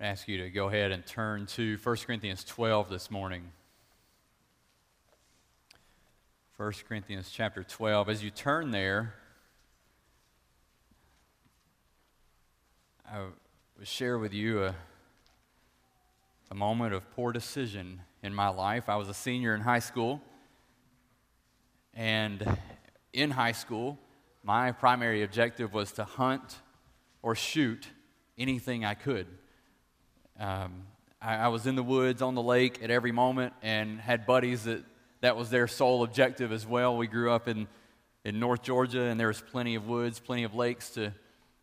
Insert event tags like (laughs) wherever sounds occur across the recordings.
Ask you to go ahead and turn to 1 Corinthians 12 this morning. 1 Corinthians chapter 12. As you turn there, I will share with you a, a moment of poor decision in my life. I was a senior in high school, and in high school, my primary objective was to hunt or shoot anything I could. Um, I, I, was in the woods, on the lake at every moment, and had buddies that that was their sole objective as well. We grew up in, in North Georgia, and there was plenty of woods, plenty of lakes to,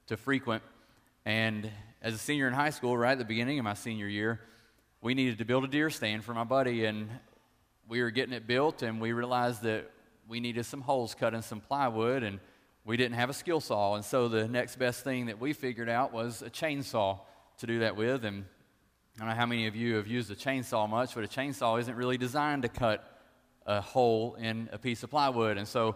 to frequent. And as a senior in high school, right at the beginning of my senior year, we needed to build a deer stand for my buddy, and we were getting it built, and we realized that we needed some holes cut in some plywood, and we didn't have a skill saw. And so the next best thing that we figured out was a chainsaw to do that with. And I don't know how many of you have used a chainsaw much, but a chainsaw isn't really designed to cut a hole in a piece of plywood. And so,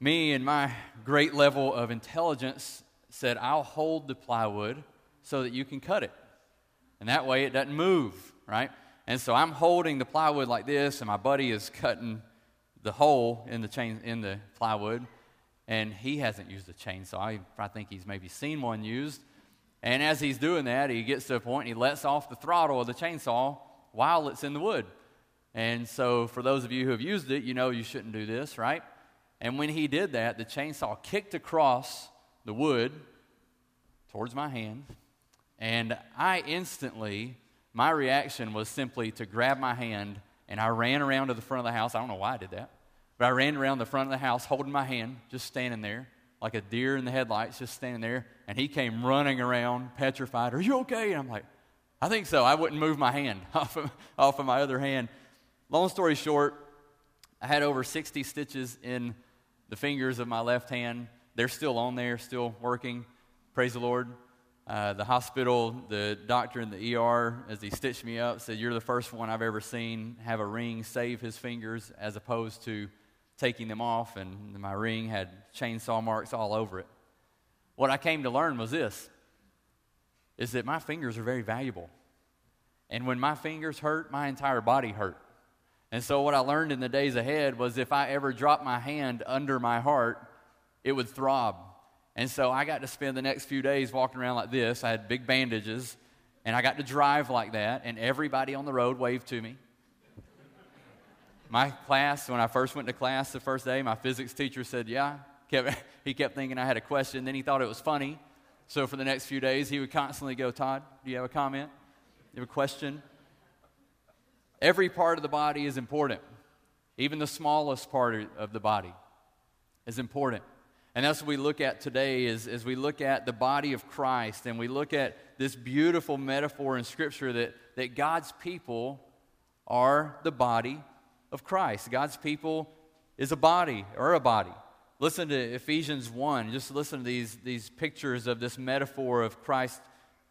me and my great level of intelligence said, I'll hold the plywood so that you can cut it. And that way it doesn't move, right? And so I'm holding the plywood like this, and my buddy is cutting the hole in the chain in the plywood, and he hasn't used a chainsaw. I, I think he's maybe seen one used. And as he's doing that, he gets to a point and he lets off the throttle of the chainsaw while it's in the wood. And so, for those of you who have used it, you know you shouldn't do this, right? And when he did that, the chainsaw kicked across the wood towards my hand. And I instantly, my reaction was simply to grab my hand and I ran around to the front of the house. I don't know why I did that, but I ran around the front of the house holding my hand, just standing there like a deer in the headlights, just standing there. And he came running around, petrified. Are you okay? And I'm like, I think so. I wouldn't move my hand (laughs) off of, off of my other hand. Long story short, I had over 60 stitches in the fingers of my left hand. They're still on there, still working. Praise the Lord. Uh, the hospital, the doctor in the ER, as he stitched me up, said, You're the first one I've ever seen have a ring save his fingers as opposed to taking them off, and my ring had chainsaw marks all over it. What I came to learn was this is that my fingers are very valuable. And when my fingers hurt, my entire body hurt. And so what I learned in the days ahead was if I ever dropped my hand under my heart, it would throb. And so I got to spend the next few days walking around like this. I had big bandages, and I got to drive like that, and everybody on the road waved to me my class, when I first went to class the first day, my physics teacher said, Yeah. (laughs) He kept thinking I had a question. Then he thought it was funny. So for the next few days, he would constantly go, Todd, do you have a comment? You have a question? Every part of the body is important. Even the smallest part of the body is important. And that's what we look at today is, as we look at the body of Christ and we look at this beautiful metaphor in Scripture that, that God's people are the body of Christ. God's people is a body or a body. Listen to Ephesians 1. Just listen to these, these pictures of this metaphor of Christ,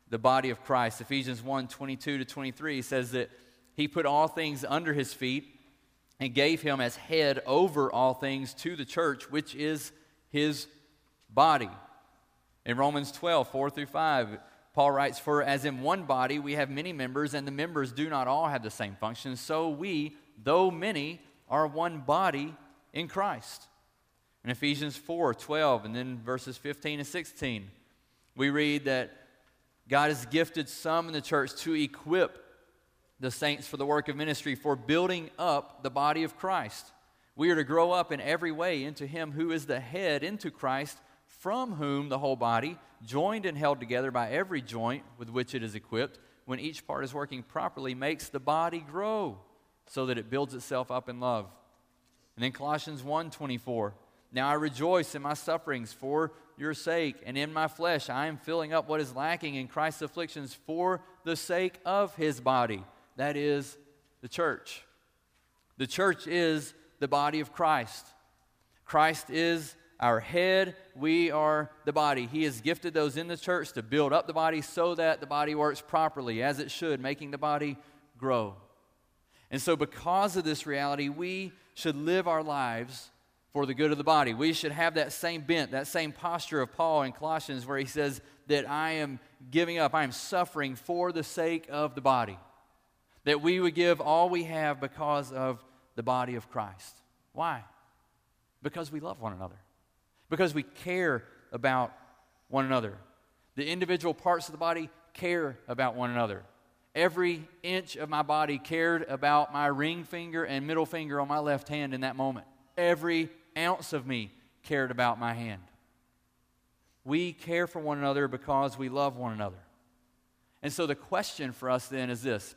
the body of Christ. Ephesians 1 22 to 23 says that he put all things under his feet and gave him as head over all things to the church, which is his body. In Romans 12 4 through 5, Paul writes, For as in one body we have many members, and the members do not all have the same function, so we, though many, are one body in Christ. In Ephesians 4 12, and then verses 15 and 16, we read that God has gifted some in the church to equip the saints for the work of ministry, for building up the body of Christ. We are to grow up in every way into Him who is the head, into Christ, from whom the whole body, joined and held together by every joint with which it is equipped, when each part is working properly, makes the body grow so that it builds itself up in love. And then Colossians 1:24. Now I rejoice in my sufferings for your sake, and in my flesh I am filling up what is lacking in Christ's afflictions for the sake of his body. That is the church. The church is the body of Christ. Christ is our head, we are the body. He has gifted those in the church to build up the body so that the body works properly as it should, making the body grow. And so, because of this reality, we should live our lives for the good of the body. We should have that same bent, that same posture of Paul in Colossians, where he says that I am giving up, I am suffering for the sake of the body. That we would give all we have because of the body of Christ. Why? Because we love one another, because we care about one another. The individual parts of the body care about one another. Every inch of my body cared about my ring finger and middle finger on my left hand in that moment. Every ounce of me cared about my hand. We care for one another because we love one another. And so the question for us then is this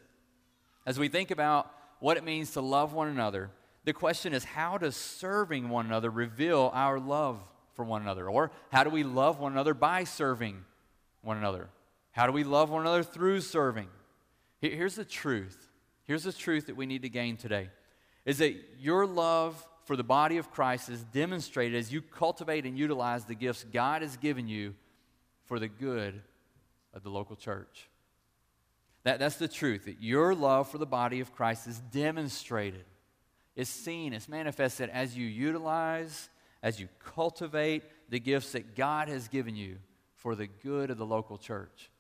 as we think about what it means to love one another, the question is how does serving one another reveal our love for one another? Or how do we love one another by serving one another? How do we love one another through serving? Here's the truth. Here's the truth that we need to gain today is that your love for the body of Christ is demonstrated as you cultivate and utilize the gifts God has given you for the good of the local church. That, that's the truth. That your love for the body of Christ is demonstrated, is seen, is manifested as you utilize, as you cultivate the gifts that God has given you for the good of the local church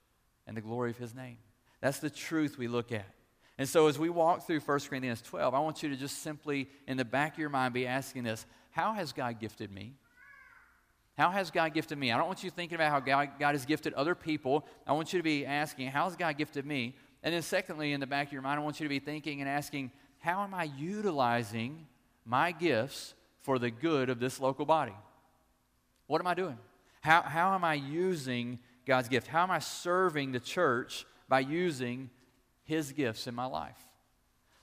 and the glory of His name. That's the truth we look at. And so, as we walk through 1 Corinthians 12, I want you to just simply, in the back of your mind, be asking this How has God gifted me? How has God gifted me? I don't want you thinking about how God, God has gifted other people. I want you to be asking, How has God gifted me? And then, secondly, in the back of your mind, I want you to be thinking and asking, How am I utilizing my gifts for the good of this local body? What am I doing? How, how am I using God's gift? How am I serving the church by using his gifts in my life.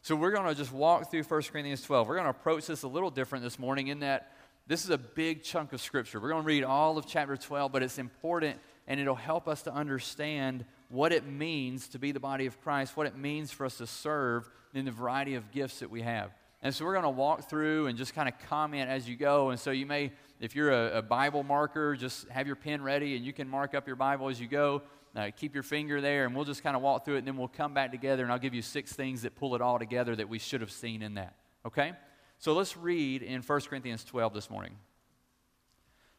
So we're going to just walk through 1 Corinthians 12. We're going to approach this a little different this morning in that this is a big chunk of Scripture. We're going to read all of chapter 12, but it's important and it'll help us to understand what it means to be the body of Christ, what it means for us to serve in the variety of gifts that we have. And so we're going to walk through and just kind of comment as you go. And so you may, if you're a, a Bible marker, just have your pen ready and you can mark up your Bible as you go. Uh, keep your finger there, and we'll just kind of walk through it, and then we'll come back together, and I'll give you six things that pull it all together that we should have seen in that. Okay? So let's read in 1 Corinthians 12 this morning.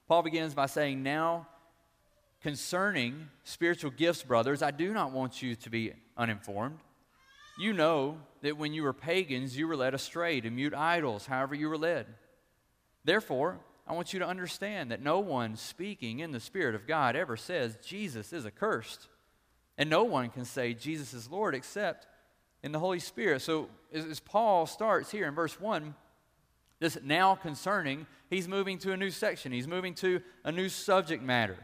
Paul begins by saying, Now, concerning spiritual gifts, brothers, I do not want you to be uninformed. You know that when you were pagans, you were led astray to mute idols, however, you were led. Therefore, I want you to understand that no one speaking in the Spirit of God ever says Jesus is accursed. And no one can say Jesus is Lord except in the Holy Spirit. So, as, Paul starts here in verse 1, this now concerning, he's moving to a new section. He's moving to a new subject matter.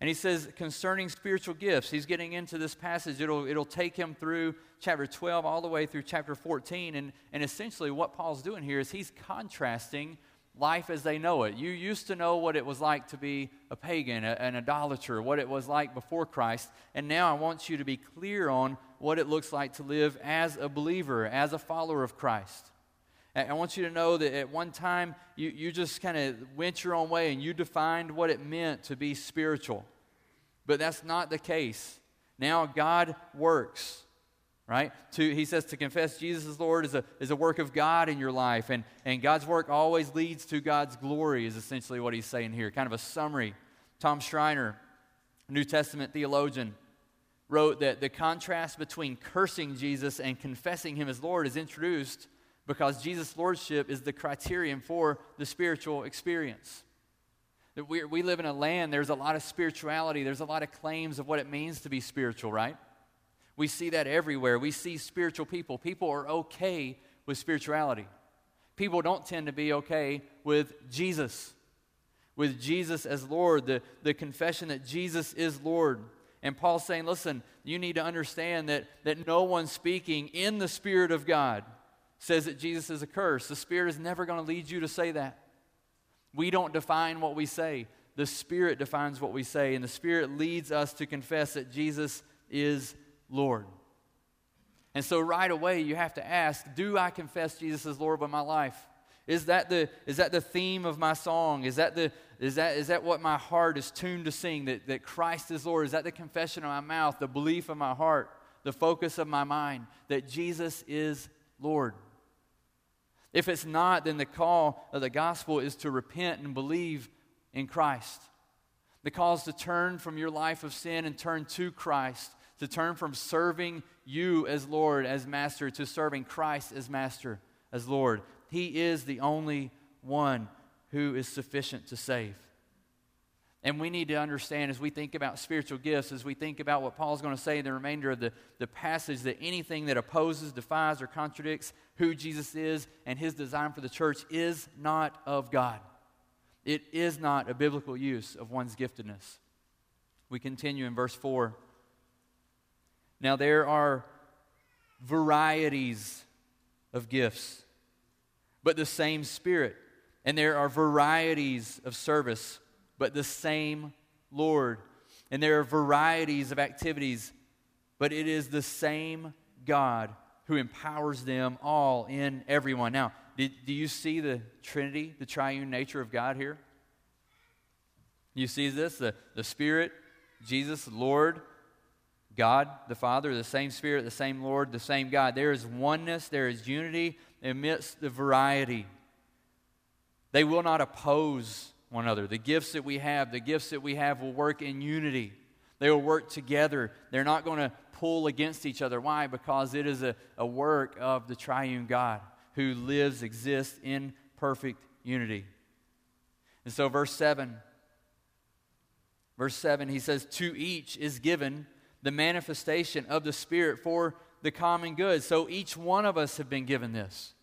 And he says, concerning spiritual gifts, he's getting into this passage. It'll, it'll take him through chapter 12 all the way through chapter 14. And, and essentially, what Paul's doing here is he's contrasting life as they know it. You used to know what it was like to be a pagan, a, an idolater, what it was like before Christ. And now I want you to be clear on what it looks like to live as a believer, as a follower of Christ. I want you to know that at one time you, you just kind of went your own way and you defined what it meant to be spiritual. But that's not the case. Now God works right? To, he says to confess Jesus as Lord is a, is a work of God in your life, and, and God's work always leads to God's glory, is essentially what he's saying here. Kind of a summary. Tom Schreiner, New Testament theologian, wrote that the contrast between cursing Jesus and confessing him as Lord is introduced because Jesus' lordship is the criterion for the spiritual experience. That we, we live in a land, there's a lot of spirituality, there's a lot of claims of what it means to be spiritual, right? We see that everywhere. We see spiritual people. People are okay with spirituality. People don't tend to be okay with Jesus, with Jesus as Lord, the, the confession that Jesus is Lord. And Paul's saying, listen, you need to understand that, that no one speaking in the Spirit of God says that Jesus is a curse. The Spirit is never going to lead you to say that. We don't define what we say, the Spirit defines what we say, and the Spirit leads us to confess that Jesus is Lord. And so right away you have to ask, do I confess Jesus as Lord of my life? Is that the, is that the theme of my song? Is that, the, is, that, is that what my heart is tuned to sing, that, that Christ is Lord? Is that the confession of my mouth, the belief of my heart, the focus of my mind, that Jesus is Lord? If it's not, then the call of the gospel is to repent and believe in Christ. The call is to turn from your life of sin and turn to Christ, to turn from serving you as Lord, as Master, to serving Christ as Master, as Lord. He is the only one who is sufficient to save. And we need to understand as we think about spiritual gifts, as we think about what Paul's going to say in the remainder of the, the passage, that anything that opposes, defies, or contradicts who Jesus is and his design for the church is not of God. It is not a biblical use of one's giftedness. We continue in verse 4. Now, there are varieties of gifts, but the same Spirit. And there are varieties of service, but the same Lord. And there are varieties of activities, but it is the same God who empowers them all in everyone. Now, did, do you see the Trinity, the triune nature of God here? You see this? The, the Spirit, Jesus, Lord, God, the Father, the same Spirit, the same Lord, the same God. There is oneness, there is unity amidst the variety. They will not oppose one another. The gifts that we have, the gifts that we have will work in unity. They will work together. They're not going to pull against each other. Why? Because it is a, a work of the triune God who lives, exists in perfect unity. And so, verse 7, verse 7, he says, To each is given the manifestation of the Spirit for the common good. So, each one of us have been given this.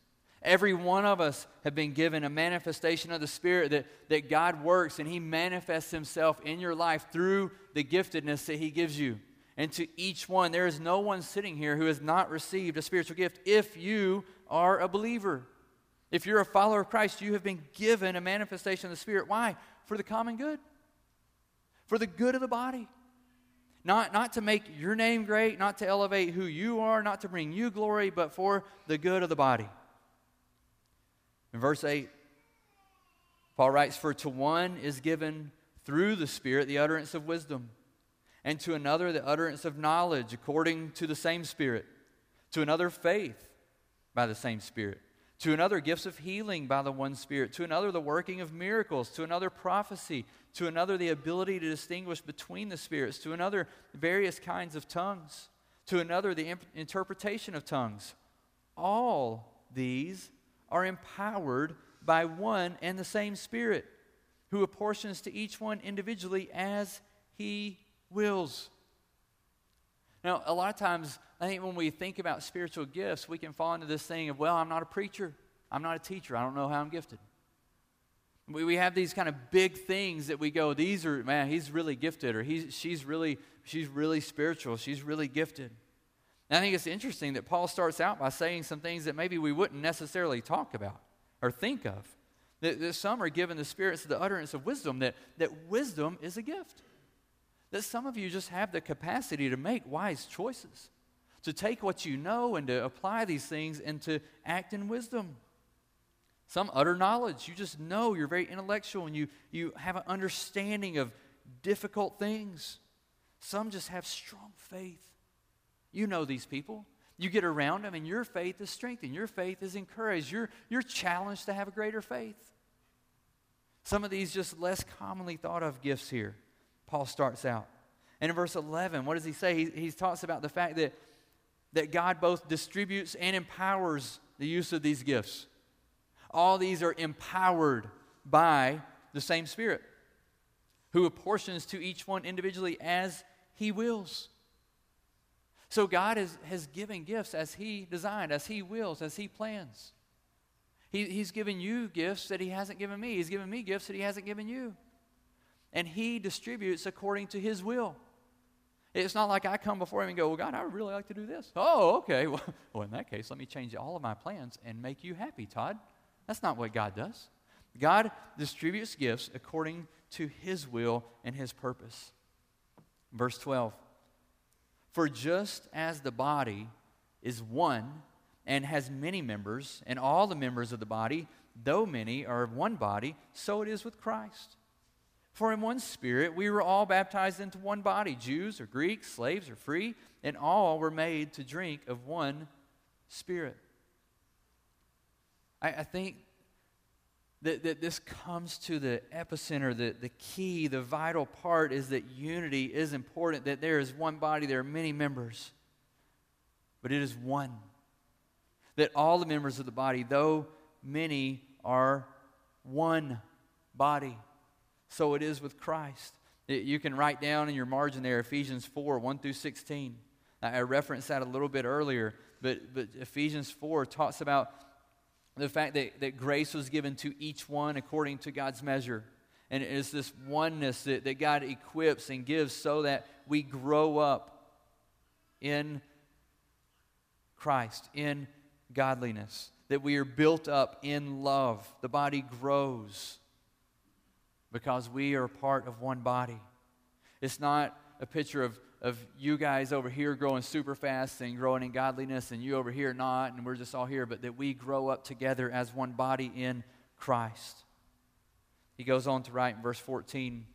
Every one of us have been given a manifestation of the Spirit that, that God works and He manifests Himself in your life through the giftedness that He gives you. And to each one, there is no one sitting here who has not received a spiritual gift if you are a believer. If you're a follower of Christ, you have been given a manifestation of the Spirit. Why? For the common good, for the good of the body. Not, not to make your name great, not to elevate who you are, not to bring you glory, but for the good of the body. In verse 8, Paul writes, For to one is given through the Spirit the utterance of wisdom and to another the utterance of knowledge according to the same Spirit, to another faith by the same Spirit, to another gifts of healing by the one Spirit, to another the working of miracles, to another prophecy, to another the ability to distinguish between the spirits, to another various kinds of tongues, to another the imp- interpretation of tongues. All these are empowered by one and the same Spirit, who apportions to each one individually as he wills. Now, a lot of times, I think when we think about spiritual gifts, we can fall into this thing of, well, I'm not a preacher, I'm not a teacher, I don't know how I'm gifted. We, we have these kind of big things that we go, these are, man, he's really gifted, or he's, she's, really, she's really spiritual, she's really gifted. And I think it's interesting that Paul starts out by saying some things that maybe we wouldn't necessarily talk about or think of. That, that some are given the spirits of the utterance of wisdom, that, that wisdom is a gift that some of you just have the capacity to make wise choices, to take what you know and to apply these things and to act in wisdom. Some utter knowledge. You just know you're very intellectual and you, you have an understanding of difficult things. Some just have strong faith. You know these people. You get around them and your faith is strengthened. Your faith is encouraged. You're, you're challenged to have a greater faith. Some of these just less commonly thought of gifts here. Paul starts out. And in verse 11, what does he say? He, he talks about the fact that, that God both distributes and empowers the use of these gifts. All these are empowered by the same Spirit, who apportions to each one individually as he wills. So God is, has given gifts as he designed, as he wills, as he plans. He, he's given you gifts that he hasn't given me. He's given me gifts that he hasn't given you and He distributes according to His will. It's not like I come before Him and go, Well, God, I would really like to do this. Oh, okay. (laughs) Well, in that case, let me change all of my plans and make you happy, Todd. That's not what God does. God distributes gifts according to His will and His purpose. Verse 12 For just as the body is one and has many members, and all the members of the body, though many, are of one body, so it is with Christ. For in one spirit we were all baptized into one body, Jews or Greeks, slaves or free, and all were made to drink of one spirit. I, I think that, that this comes to the epicenter, the, the key, the vital part is that unity is important, that there is one body, there are many members, but it is one. That all the members of the body, though many, are one body. So it is with Christ. You can write down in your margin there Ephesians 4 1 through 16. I referenced that a little bit earlier, but, but Ephesians 4 talks about the fact that, that grace was given to each one according to God's measure. And it's this oneness that, that God equips and gives so that we grow up in Christ, in godliness, that we are built up in love. The body grows because we are part of one body. It's not a picture of, of you guys over here growing super fast and growing in godliness and you over here not, and we're just all here, but that we grow up together as one body in Christ. He goes on to write in verse 14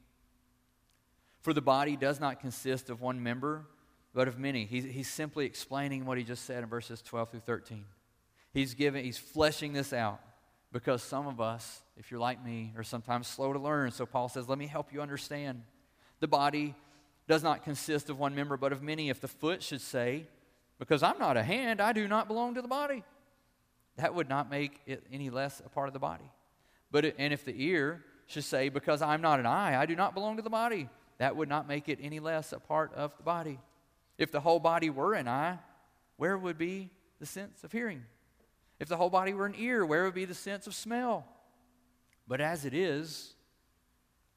For the body does not consist of one member, but of many. He's, he's simply explaining what he just said in verses 12 through 13. He's giving, he's fleshing this out because some of us, if you're like me, are sometimes slow to learn. So Paul says, Let me help you understand. The body does not consist of one member, but of many. If the foot should say, Because I'm not a hand, I do not belong to the body, that would not make it any less a part of the body. But it, and if the ear should say, Because I'm not an eye, I do not belong to the body, that would not make it any less a part of the body. If the whole body were an eye, where would be the sense of hearing? If the whole body were an ear, where would be the sense of smell? But as it is,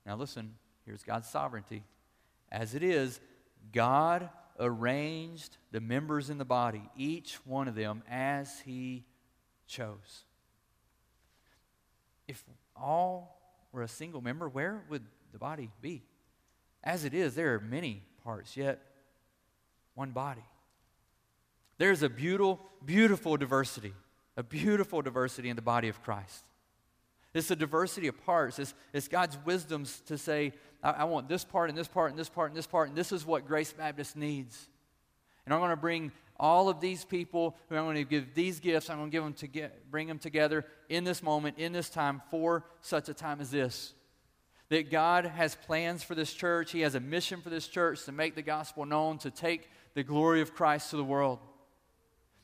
now listen, here's God's sovereignty. As it is, God arranged the members in the body, each one of them, as He chose. If all were a single member, where would the body be? As it is, there are many parts, yet one body. There's a beautiful, beautiful diversity, a beautiful diversity in the body of Christ. It's a diversity of parts. It's, it's God's wisdom to say, I, I, want this part and this part and this part and this part, and this is what Grace Baptist needs. And I'm going to bring all of these people who I'm going to give these gifts, I'm going to give them to get, bring them together in this moment, in this time, for such a time as this. That God has plans for this church. He has a mission for this church to make the gospel known, to take the glory of Christ to the world.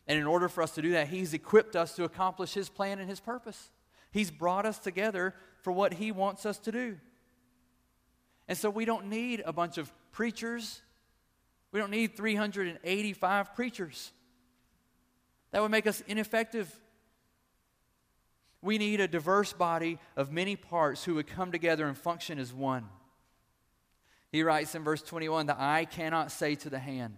And in order for us to do that, He's equipped us to accomplish His plan and His purpose. He's brought us together for what He wants us to do. And so we don't need a bunch of preachers. We don't need 385 preachers. That would make us ineffective. We need a diverse body of many parts who would come together and function as one. He writes in verse 21 the eye cannot say to the hand,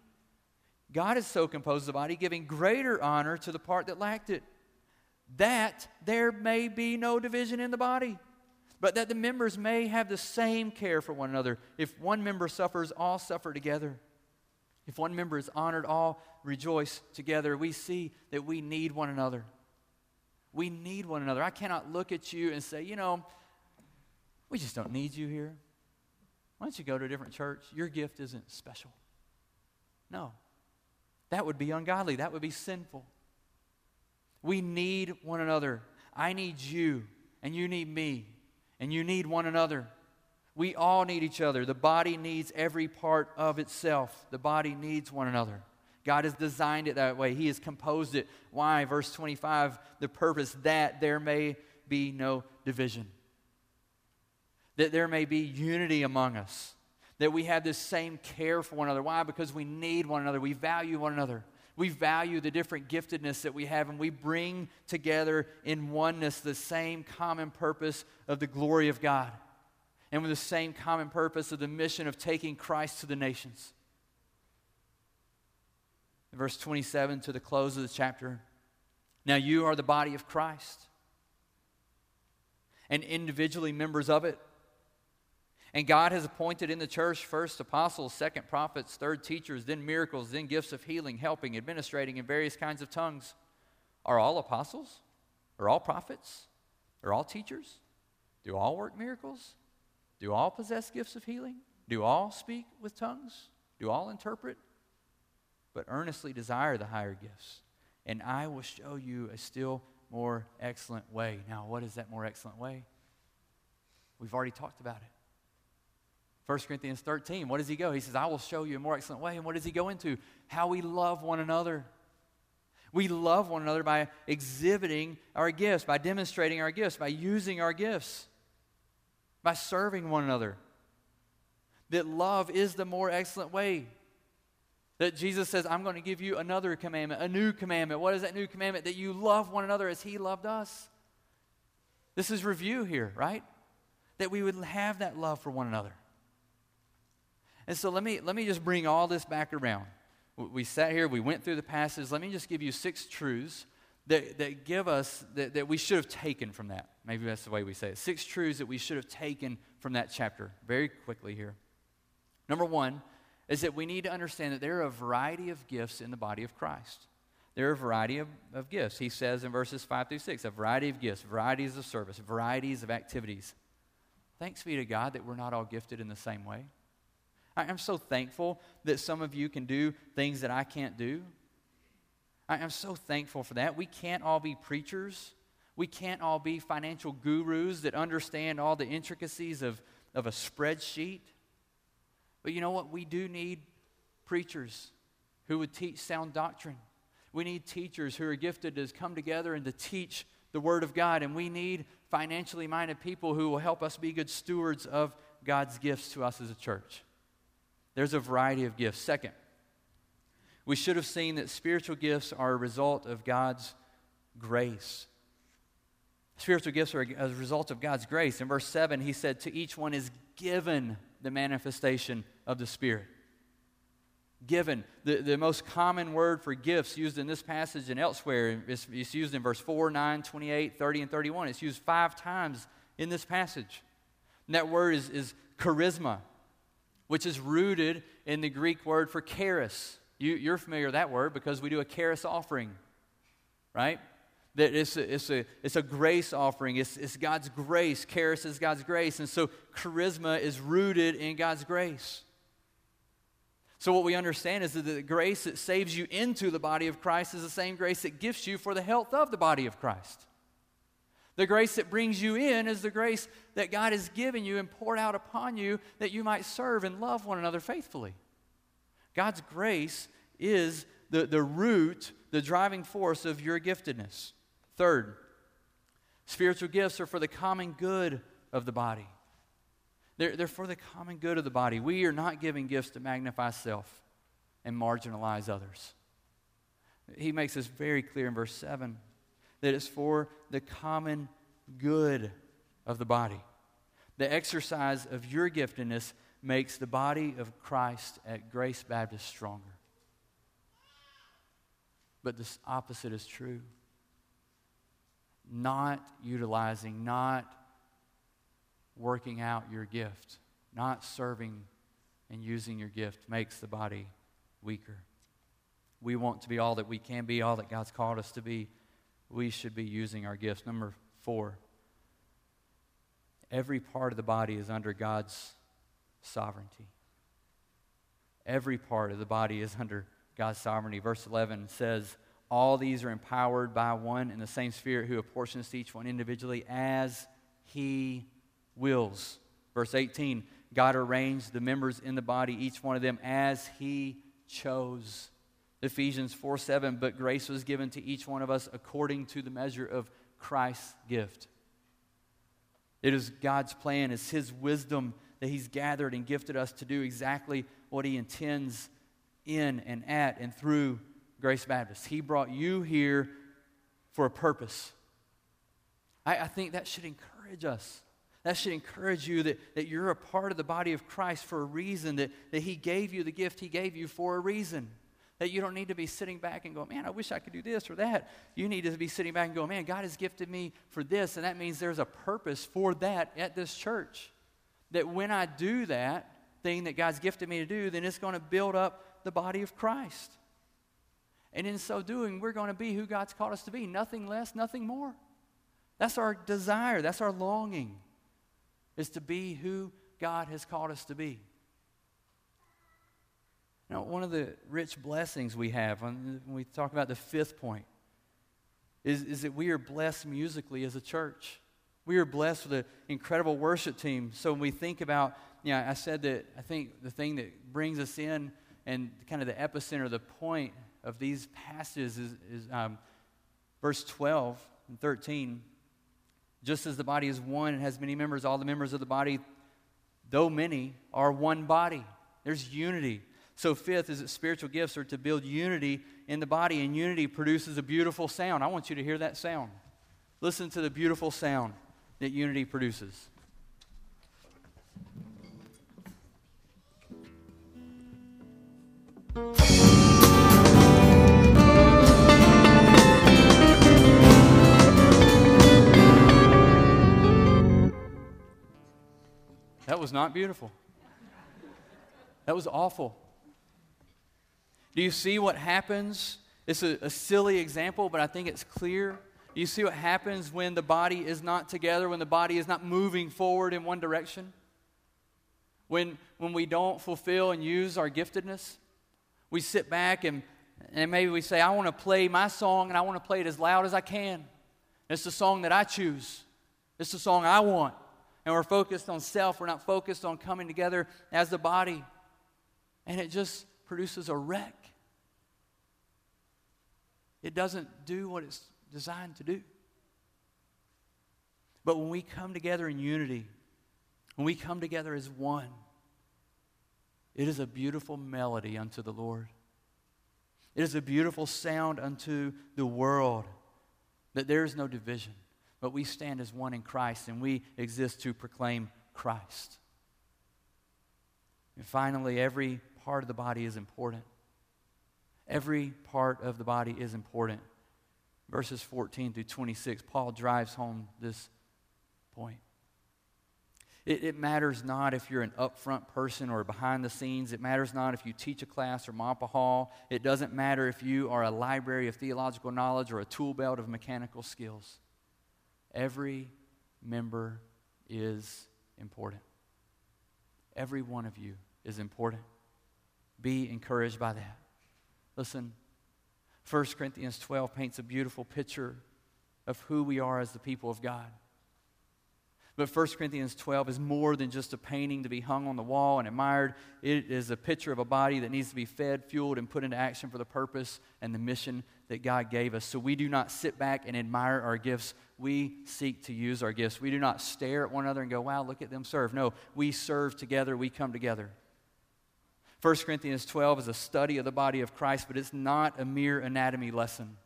God has so composed the body, giving greater honor to the part that lacked it that there may be no division in the body, but that the members may have the same care for one another. If one member suffers, all suffer together. If one member is honored, all rejoice together. We see that we need one another. We need one another. I cannot look at you and say, you know, we just don't need you here. Why don't you go to a different church? Your gift isn't special. No. That would be ungodly. That would be sinful. We need one another. I need you, and you need me, and you need one another. We all need each other. The body needs every part of itself. The body needs one another. God has designed it that way. He has composed it. Why? Verse 25, the purpose that there may be no division, that there may be unity among us, that we have this same care for one another. Why? Because we need one another, we value one another. We value the different giftedness that we have, and we bring together in oneness the same common purpose of the glory of God and with the same common purpose of the mission of taking Christ to the nations. Verse 27 to the close of the chapter. Now you are the body of Christ and individually members of it. And God has appointed in the church first apostles, second prophets, third teachers, then miracles, then gifts of healing, helping, administrating, and various kinds of tongues. Are all apostles? Are all prophets? Are all teachers? Do all work miracles? Do all possess gifts of healing? Do all speak with tongues? Do all interpret? But earnestly desire the higher gifts, and I will show you a still more excellent way. Now, what is that more excellent way? We've already talked about it. 1 Corinthians 13, what does he go? He says, I will show you a more excellent way. And what does he go into? How we love one another. We love one another by exhibiting our gifts, by demonstrating our gifts, by using our gifts, by serving one another. That love is the more excellent way. That Jesus says, I'm going to give you another commandment, a new commandment. What is that new commandment? That you love one another as he loved us. This is review here, right? That we would have that love for one another. And so let me, let me just bring all this back around. We sat here, we went through the passage. Let me just give you six truths that, that give us, that, that we should have taken from that. Maybe that's the way we say it. Six truths that we should have taken from that chapter very quickly here. Number one is that we need to understand that there are a variety of gifts in the body of Christ. There are a variety of, of gifts. He says in verses 5 through 6 a variety of gifts, varieties of service, varieties of activities. Thanks be to God that we're not all gifted in the same way. I'm so thankful that some of you can do things that I can't do. I'm so thankful for that. We can't all be preachers. We can't all be financial gurus that understand all the intricacies of, of a spreadsheet. But you know what? We do need preachers who would teach sound doctrine. We need teachers who are gifted to come together and to teach the Word of God. And we need financially minded people who will help us be good stewards of God's gifts to us as a church. There's a variety of gifts. Second, we should have seen that spiritual gifts are a result of God's grace. Spiritual gifts are a result of God's grace. In verse 7, he said, To each one is given the manifestation of the Spirit. Given. The, the most common word for gifts used in this passage and elsewhere, it's, it's used in verse 4, 9, 28, 30, and 31. It's used five times in this passage. And that word is, is charisma which is rooted in the Greek word for charis. You, are familiar with that word because we do a charis offering, right? That it's a, it's a, it's a grace offering. It's, it's God's grace. Charis is God's grace. And so charisma is rooted in God's grace. So, what we understand is that the grace that saves you into the body of Christ is the same grace that gifts you for the health of the body of Christ. The grace that brings you in is the grace that God has given you and poured out upon you that you might serve and love one another faithfully. God's grace is the, the root, the driving force of your giftedness. Third, spiritual gifts are for the common good of the body. They're, they're for the common good of the body. We are not giving gifts to magnify self and marginalize others. He makes this very clear in verse 7 that it's for the common good of the body. The exercise of your giftedness makes the body of Christ at Grace Baptist stronger. But the opposite is true. Not utilizing, not working out your gift, not serving and using your gift makes the body weaker. We want to be all that we can be, all that God's called us to be we should be using our gifts. Number four, every part of the body is under God's sovereignty. Every part of the body is under God's sovereignty. Verse 11 says, All these are empowered by one and the same Spirit who apportions to each one individually as he wills. Verse 18, God arranged the members in the body, each one of them as he chose. Ephesians 4 7, but grace was given to each one of us according to the measure of Christ's gift. It is God's plan, it's His wisdom that He's gathered and gifted us to do exactly what He intends in and at and through Grace Baptist. He brought you here for a purpose. I, I think that should encourage us. That should encourage you that, that you're a part of the body of Christ for a reason, that, that He gave you the gift He gave you for a reason. That you don't need to be sitting back and go, man, I wish I could do this or that. You need to be sitting back and go, man, God has gifted me for this, and that means there's a purpose for that at this church. that when I do that thing that God's gifted me to do, then it's going to build up the body of Christ. And in so doing, we're going to be who God's called us to be nothing less, nothing more. That's our desire, that's our longing, is to be who God has called us to be. Now, one of the rich blessings we have when we talk about the fifth point is, is that we are blessed musically as a church. We are blessed with an incredible worship team. So when we think about, you know, I said that I think the thing that brings us in and kind of the epicenter, the point of these passages is, is um, verse 12 and 13. Just as the body is one and has many members, all the members of the body, though many, are one body. There's unity. So, fifth is that spiritual gifts are to build unity in the body, and unity produces a beautiful sound. I want you to hear that sound. Listen to the beautiful sound that unity produces. That was not beautiful. That was awful. Do you see what happens? It's a, a, silly example, but I think it's clear. Do you see what happens when the body is not together, when the body is not moving forward in one direction? When, when we don't fulfill and use our giftedness? We sit back and, and maybe we say, I want to play my song and I want to play it as loud as I can. It's the song that I choose, it's the song I want and we're focused on self. We're not focused on coming together as the body. And it just produces a wreck. It doesn't do what it's designed to do. But when we come together in unity, when we come together as one, it is a beautiful melody unto the Lord. It is a beautiful sound unto the world that there is no division but we stand as one in Christ and we exist to proclaim Christ. And finally, every part of the body is important. Every part of the body is important. Verses 14 through 26, Paul drives home this point. It, it, matters not if you're an upfront person or behind the scenes. It matters not if you teach a class or mop a hall. It doesn't matter if you are a library of theological knowledge or a tool belt of mechanical skills. Every member is important. Every one of you is important. Be encouraged by that. Listen, 1 Corinthians 12 paints a beautiful picture of who we are as the people of God. But 1 Corinthians 12 is more than just a painting to be hung on the wall and admired. It is a picture of a body that needs to be fed, fueled, and put into action for the purpose and the mission that God gave us. So we do not sit back and admire our gifts. We seek to use our gifts. We do not stare at one another and go, wow, look at them serve. No, we serve together. We come together. 1 Corinthians 12 is a study of the body of Christ, but it's not a mere anatomy lesson.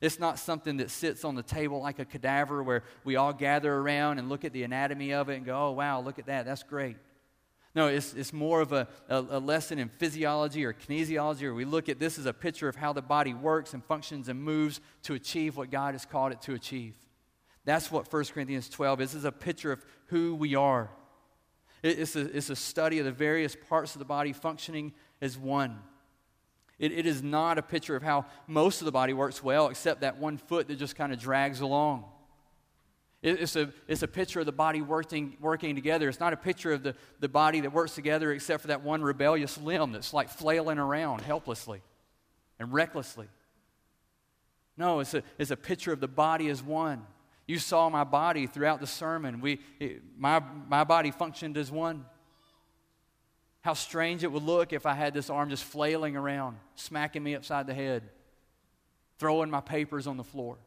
It's not something that sits on the table like a cadaver where we all gather around and look at the anatomy of it and go, oh, wow, look at that. That's great. No, it's, it's more of a, a, a, lesson in physiology or kinesiology, where we look at this as a picture of how the body works and functions and moves to achieve what God has called it to achieve. That's what 1 Corinthians 12 is. This is a picture of who we are. It, it's, a, it's a study of the various parts of the body functioning as one. It, it is not a picture of how most of the body works well, except that one foot that just kind of drags along. It, it's, a, it's a picture of the body working, working together. It's not a picture of the, the body that works together except for that one rebellious limb that's like flailing around helplessly and recklessly. No, it's a, it's a picture of the body as one. You saw my body throughout the sermon. We, it, my, my body functioned as one. How strange it would look if I had this arm just flailing around, smacking me upside the head, throwing my papers on the floor.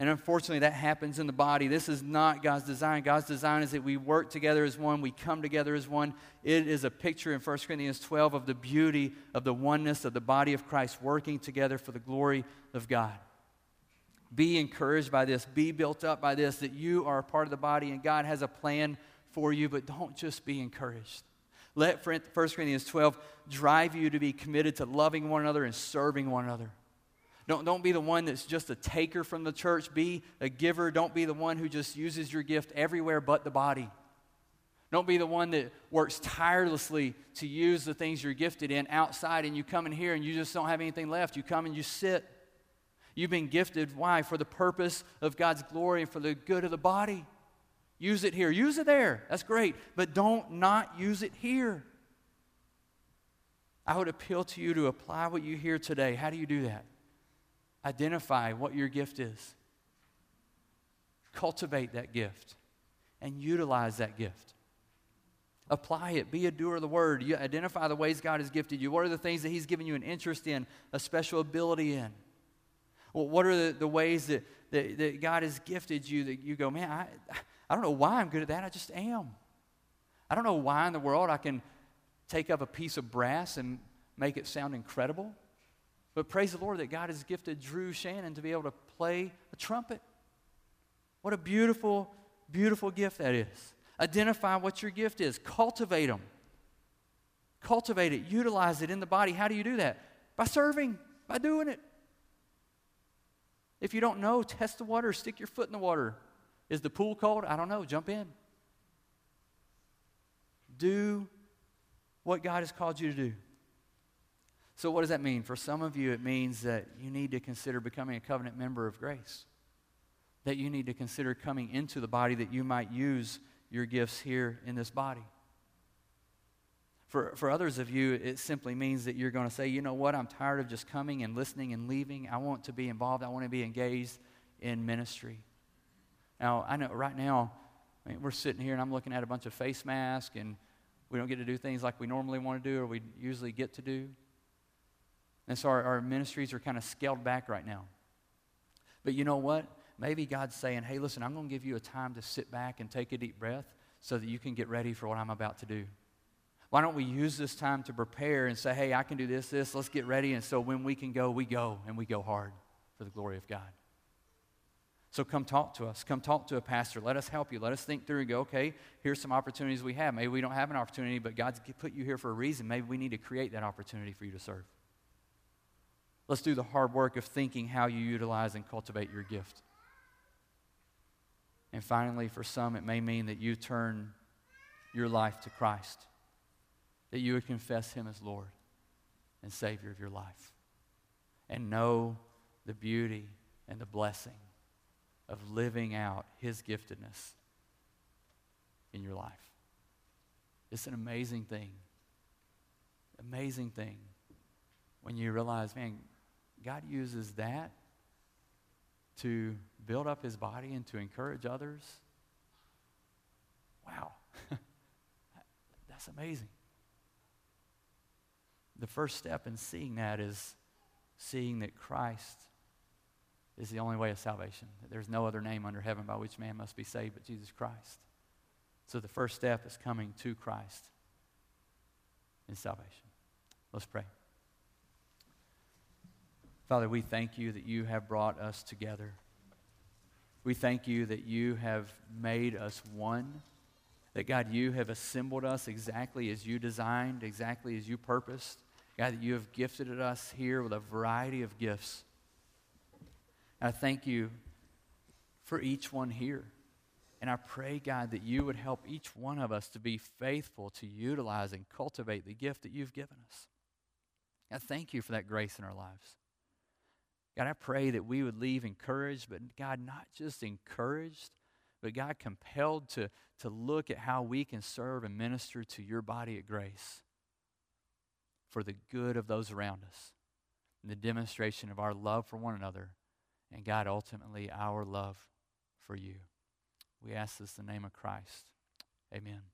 And unfortunately, that happens in the body. This is not God's design. God's design is that we work together as one, we come together as one. It is a picture in 1 Corinthians 12 of the beauty of the oneness of the body of Christ working together for the glory of God. Be encouraged by this, be built up by this, that you are a part of the body and God has a plan for you, but don't just be encouraged. Let 1 Corinthians 12 drive you to be committed to loving one another and serving one another. Don't, don't be the one that's just a taker from the church. Be a giver. Don't be the one who just uses your gift everywhere but the body. Don't be the one that works tirelessly to use the things you're gifted in outside and you come in here and you just don't have anything left. You come and you sit. You've been gifted, why? For the purpose of God's glory and for the good of the body. Use it here. Use it there. That's great. But don't not use it here. I would appeal to you to apply what you hear today. How do you do that? Identify what your gift is, cultivate that gift, and utilize that gift. Apply it. Be a doer of the word. You identify the ways God has gifted you. What are the things that He's given you an interest in, a special ability in? Well, what are the, the ways that, that, that God has gifted you that you go, man, I, I don't know why I'm good at that. I just am. I don't know why in the world I can take up a piece of brass and make it sound incredible. But praise the Lord that God has gifted Drew Shannon to be able to play a trumpet. What a beautiful, beautiful gift that is. Identify what your gift is, cultivate them. Cultivate it, utilize it in the body. How do you do that? By serving, by doing it. If you don't know, test the water, stick your foot in the water. Is the pool cold? I don't know. Jump in. Do what God has called you to do. So, what does that mean? For some of you, it means that you need to consider becoming a covenant member of grace, that you need to consider coming into the body that you might use your gifts here in this body. For, for others of you, it simply means that you're going to say, you know what, I'm tired of just coming and listening and leaving. I want to be involved, I want to be engaged in ministry. Now, I know right now, I mean, we're sitting here and I'm looking at a bunch of face masks and we don't get to do things like we normally want to do or we usually get to do. And so our, our ministries are kind of scaled back right now. But you know what? Maybe God's saying, hey, listen, I'm going to give you a time to sit back and take a deep breath so that you can get ready for what I'm about to do. Why don't we use this time to prepare and say, hey, I can do this, this, let's get ready. And so when we can go, we go, and we go hard for the glory of God. So come talk to us. Come talk to a pastor. Let us help you. Let us think through and go, okay, here's some opportunities we have. Maybe we don't have an opportunity, but God's put you here for a reason. Maybe we need to create that opportunity for you to serve. Let's do the hard work of thinking how you utilize and cultivate your gift. And finally, for some, it may mean that you turn your life to Christ, that you would confess Him as Lord and Savior of your life, and know the beauty and the blessing of living out His giftedness in your life. It's an amazing thing. Amazing thing when you realize, man, God uses that to build up His body and to encourage others. Wow. (laughs) That's amazing. The first step in seeing that is seeing that Christ is the only way of salvation. That there's no other name under heaven by which man must be saved but Jesus Christ. So the first step is coming to Christ in salvation. Let's pray. Father, we thank you that you have brought us together. We thank you that you have made us one. That, God, you have assembled us exactly as you designed, exactly as you purposed. God, that you have gifted us here with a variety of gifts. I thank you for each one here. And I pray, God, that you would help each one of us to be faithful to utilize and cultivate the gift that you've given us. I thank you for that grace in our lives. God, I pray that we would leave encouraged, but God, not just encouraged, but God, compelled to, to look at how we can serve and minister to your body at grace for the good of those around us and the demonstration of our love for one another and God, ultimately, our love for you. We ask this in the name of Christ. Amen.